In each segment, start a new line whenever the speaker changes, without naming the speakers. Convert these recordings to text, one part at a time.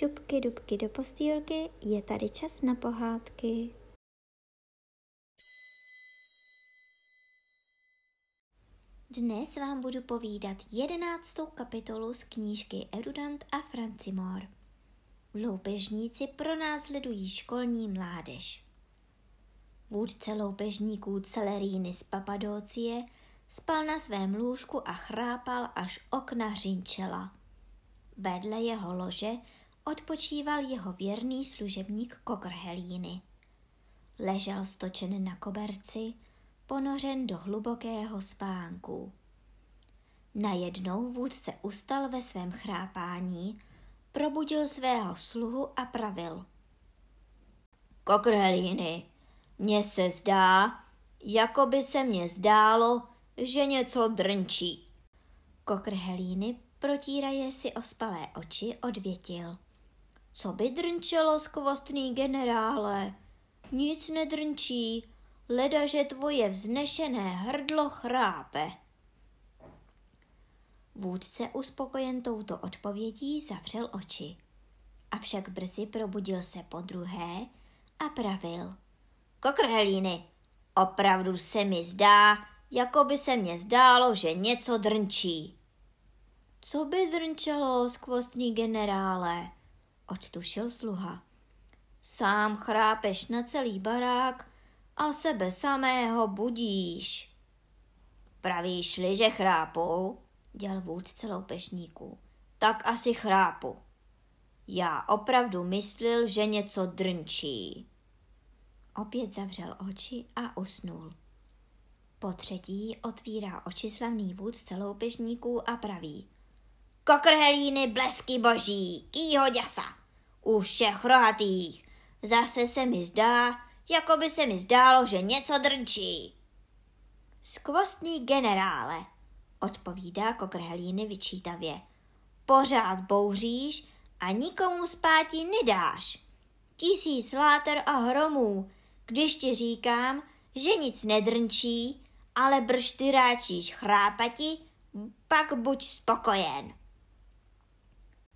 šupky dubky do postýlky, je tady čas na pohádky. Dnes vám budu povídat jedenáctou kapitolu z knížky Erudant a Francimor. Loupežníci pronásledují školní mládež. Vůdce loupežníků Celeríny z Papadocie spal na svém lůžku a chrápal, až okna hřinčela. Vedle jeho lože odpočíval jeho věrný služebník Kokrhelíny. Ležel stočen na koberci, ponořen do hlubokého spánku. Najednou vůdce ustal ve svém chrápání, probudil svého sluhu a pravil.
Kokrhelíny, mně se zdá, jako by se mně zdálo, že něco drnčí.
Kokrhelíny protíraje si ospalé oči, odvětil.
Co by drnčelo, skvostný generále? Nic nedrnčí, leda, že tvoje vznešené hrdlo chrápe.
Vůdce uspokojen touto odpovědí zavřel oči. Avšak brzy probudil se po druhé a pravil.
Kokrhelíny, opravdu se mi zdá, jako by se mně zdálo, že něco drnčí.
Co by drnčelo, skvostní generále? Odtušil sluha.
Sám chrápeš na celý barák a sebe samého budíš. Pravíš-li, že chrápou, děl vůdce loupežníků, tak asi chrápu. Já opravdu myslil, že něco drnčí.
Opět zavřel oči a usnul. Po třetí otvírá oči slavný vůdce loupežníků a praví –
kokrhelíny blesky boží, kýho děsa, u všech rohatých. Zase se mi zdá, jako by se mi zdálo, že něco drnčí.
Skvostný generále, odpovídá kokrhelíny vyčítavě.
Pořád bouříš a nikomu spáti nedáš. Tisíc láter a hromů, když ti říkám, že nic nedrnčí, ale brž ty ráčíš chrápati, pak buď spokojen.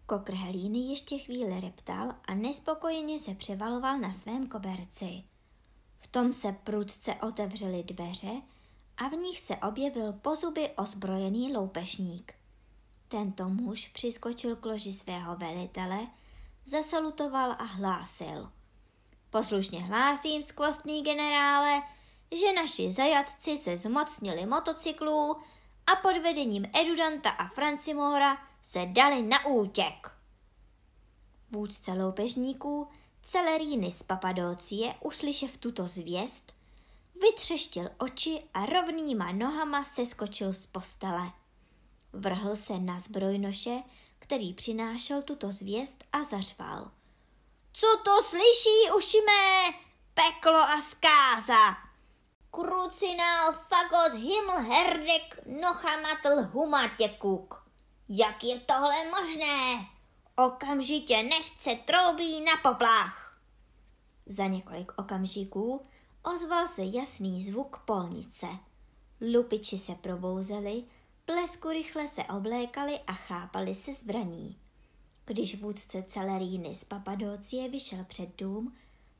Kokrhelíny ještě chvíli reptal a nespokojeně se převaloval na svém koberci. V tom se prudce otevřely dveře a v nich se objevil pozuby ozbrojený loupešník. Tento muž přiskočil k loži svého velitele, zasalutoval a hlásil.
Poslušně hlásím, skvostný generále, že naši zajatci se zmocnili motocyklů a pod vedením Edudanta a Francimora se dali na útěk.
Vůdce loupežníků Celeríny z Papadócie, uslyšev tuto zvěst, vytřeštil oči a rovnýma nohama seskočil z postele. Vrhl se na zbrojnoše, který přinášel tuto zvěst a zařval.
Co to slyší, uši mé? Peklo a zkáza! Krucinál fagot himl herdek nochamatl humatěkuk. Jak je tohle možné? Okamžitě nechce troubí na poplach.
Za několik okamžiků ozval se jasný zvuk polnice. Lupiči se probouzeli, plesku rychle se oblékali a chápali se zbraní. Když vůdce Celeríny z Papadócie vyšel před dům,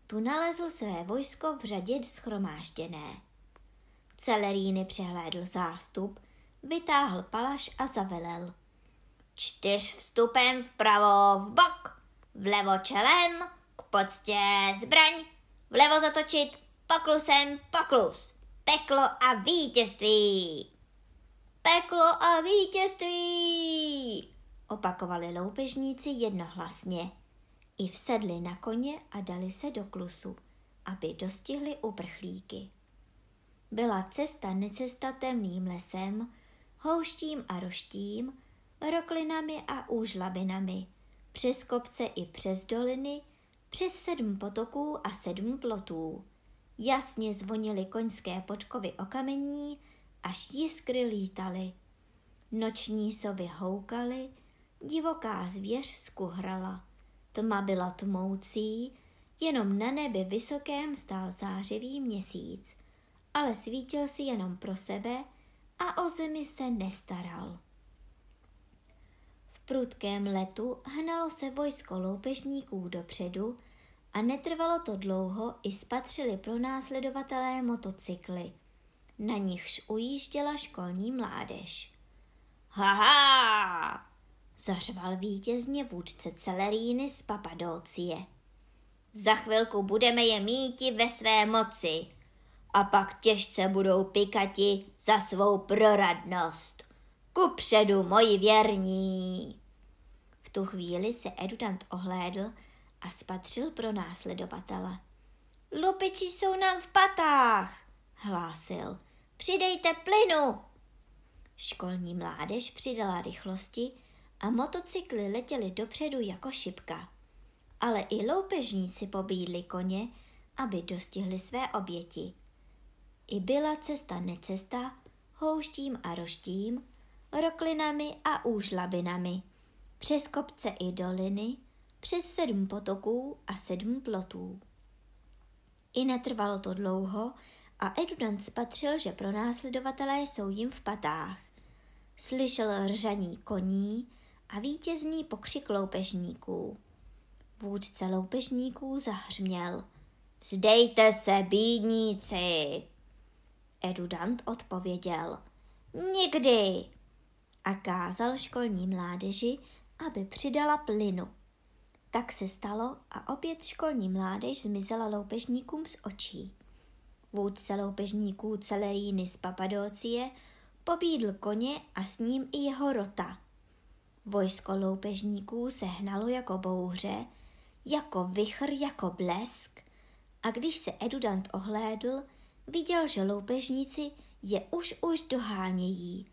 tu nalezl své vojsko v řadě schromážděné. Celeríny přehlédl zástup, vytáhl palaš a zavelel –
čtyř vstupem vpravo v bok, vlevo čelem, k poctě zbraň, vlevo zatočit, poklusem poklus, peklo a vítězství. Peklo a vítězství,
opakovali loupežníci jednohlasně. I vsedli na koně a dali se do klusu, aby dostihli uprchlíky. Byla cesta necesta temným lesem, houštím a roštím, roklinami a úžlabinami, přes kopce i přes doliny, přes sedm potoků a sedm plotů. Jasně zvonily koňské podkovy o kamení, až jiskry lítaly. Noční sovy houkaly, divoká zvěř skuhrala. Tma byla tmoucí, jenom na nebi vysokém stál zářivý měsíc, ale svítil si jenom pro sebe a o zemi se nestaral prudkém letu hnalo se vojsko loupežníků dopředu a netrvalo to dlouho, i spatřili pro následovatelé motocykly. Na nichž ujížděla školní mládež. Haha! zařval vítězně vůdce Celeríny z Papadócie. Za chvilku budeme je míti ve své moci a pak těžce budou pikati za svou proradnost. Kupředu, moji věrní! V tu chvíli se Edudant ohlédl a spatřil pro následovatele. Lupiči jsou nám v patách, hlásil. Přidejte plynu! Školní mládež přidala rychlosti a motocykly letěly dopředu jako šipka. Ale i loupežníci pobídli koně, aby dostihli své oběti. I byla cesta necesta, houštím a roštím, roklinami a úžlabinami, přes kopce i doliny, přes sedm potoků a sedm plotů. I netrvalo to dlouho a Edudant spatřil, že pro následovatelé jsou jim v patách. Slyšel ržaní koní a vítězný pokřik loupežníků. Vůdce loupežníků zahřměl. Vzdejte se, bídníci! Edudant odpověděl. Nikdy! A kázal školní mládeži, aby přidala plynu. Tak se stalo a opět školní mládež zmizela loupežníkům z očí. Vůdce loupežníků Celeríny z Papadócie pobídl koně a s ním i jeho rota. Vojsko loupežníků se hnalo jako bouře, jako vychr, jako blesk a když se Edudant ohlédl, viděl, že loupežníci je už už dohánějí,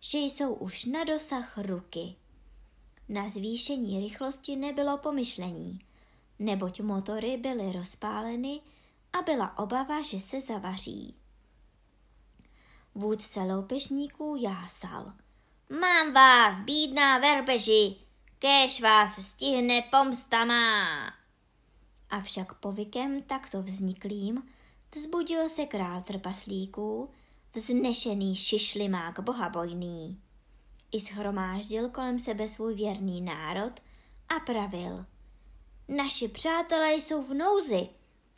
že jsou už na dosah ruky. Na zvýšení rychlosti nebylo pomyšlení, neboť motory byly rozpáleny a byla obava, že se zavaří. Vůdce loupežníků jásal. Mám vás, bídná verbeži, kéž vás stihne pomsta má. Avšak povykem takto vzniklým vzbudil se král trpaslíků, vznešený šišlimák bohabojný. I shromáždil kolem sebe svůj věrný národ a pravil. Naši přátelé jsou v nouzi,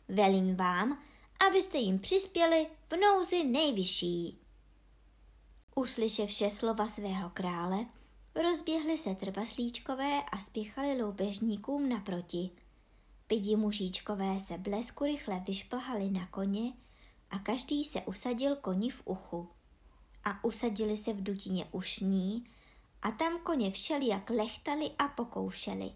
velím vám, abyste jim přispěli v nouzi nejvyšší. Uslyšev vše slova svého krále, rozběhli se trpaslíčkové a spěchali loupežníkům naproti. Pidi mužíčkové se blesku rychle vyšplhali na koně a každý se usadil koni v uchu. A usadili se v dutině ušní a tam koně všelijak lechtali a pokoušeli.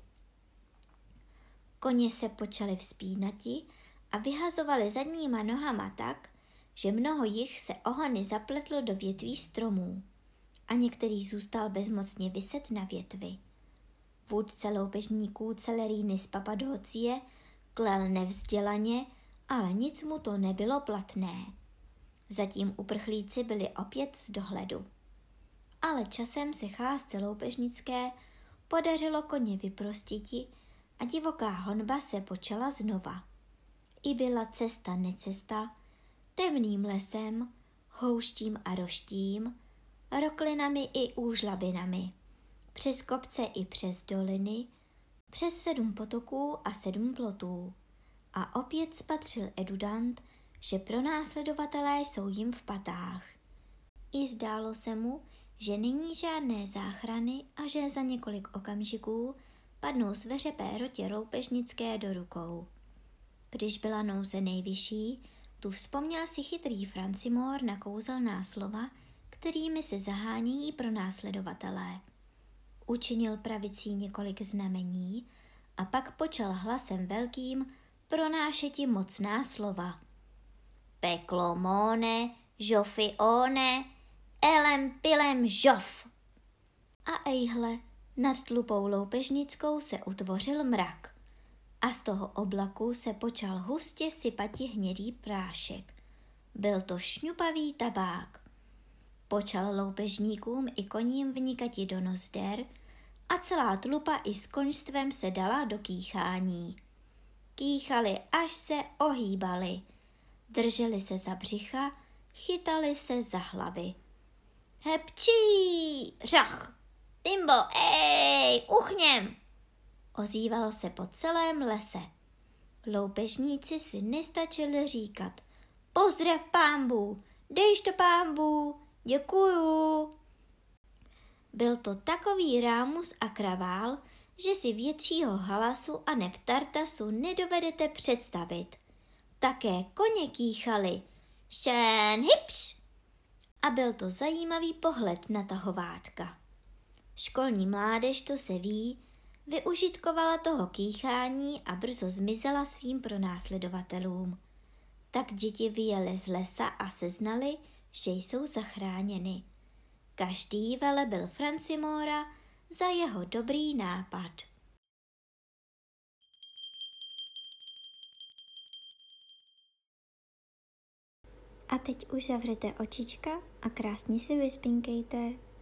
Koně se počali vzpínati a vyhazovali zadníma nohama tak, že mnoho jich se ohony zapletlo do větví stromů a některý zůstal bezmocně vyset na větvi. Vůdce loupežníků Celeríny z Papadócie klel nevzdělaně, ale nic mu to nebylo platné. Zatím uprchlíci byli opět z dohledu. Ale časem se cházce loupežnické podařilo koně vyprostiti a divoká honba se počala znova. I byla cesta necesta, temným lesem, houštím a roštím, roklinami i úžlabinami, přes kopce i přes doliny, přes sedm potoků a sedm plotů. A opět spatřil Edudant, že pro následovatelé jsou jim v patách. I zdálo se mu, že není žádné záchrany a že za několik okamžiků padnou sveřepé rotě roupežnické do rukou. Když byla nouze nejvyšší, tu vzpomněl si chytrý Francimor na kouzelná slova, kterými se zahánějí pro následovatelé. Učinil pravicí několik znamení a pak počal hlasem velkým pronášeti mocná slova. Peklo mone, žofy one, elem pilem žof. A ejhle, nad tlupou loupežnickou se utvořil mrak a z toho oblaku se počal hustě sypati hnědý prášek. Byl to šňupavý tabák. Počal loupežníkům i koním vnikati do nozder a celá tlupa i s koňstvem se dala do kýchání. Kýchali, až se ohýbali. Drželi se za břicha, chytali se za hlavy. Hepčí! Řach!
Timbo, ej, uchněm! Ozývalo se po celém lese. Loupežníci si nestačili říkat pozdrav pámbu, dejš to pámbu, děkuju. Byl to takový rámus a kravál, že si většího halasu a neptartasu nedovedete představit. Také koně kýchali. Šen hipš! A byl to zajímavý pohled na tahovátka. Školní mládež, to se ví, využitkovala toho kýchání a brzo zmizela svým pronásledovatelům. Tak děti vyjeli z lesa a seznali, že jsou zachráněny. Každý velebil Francimora za jeho dobrý nápad.
A teď už zavřete očička a krásně si vyspinkejte.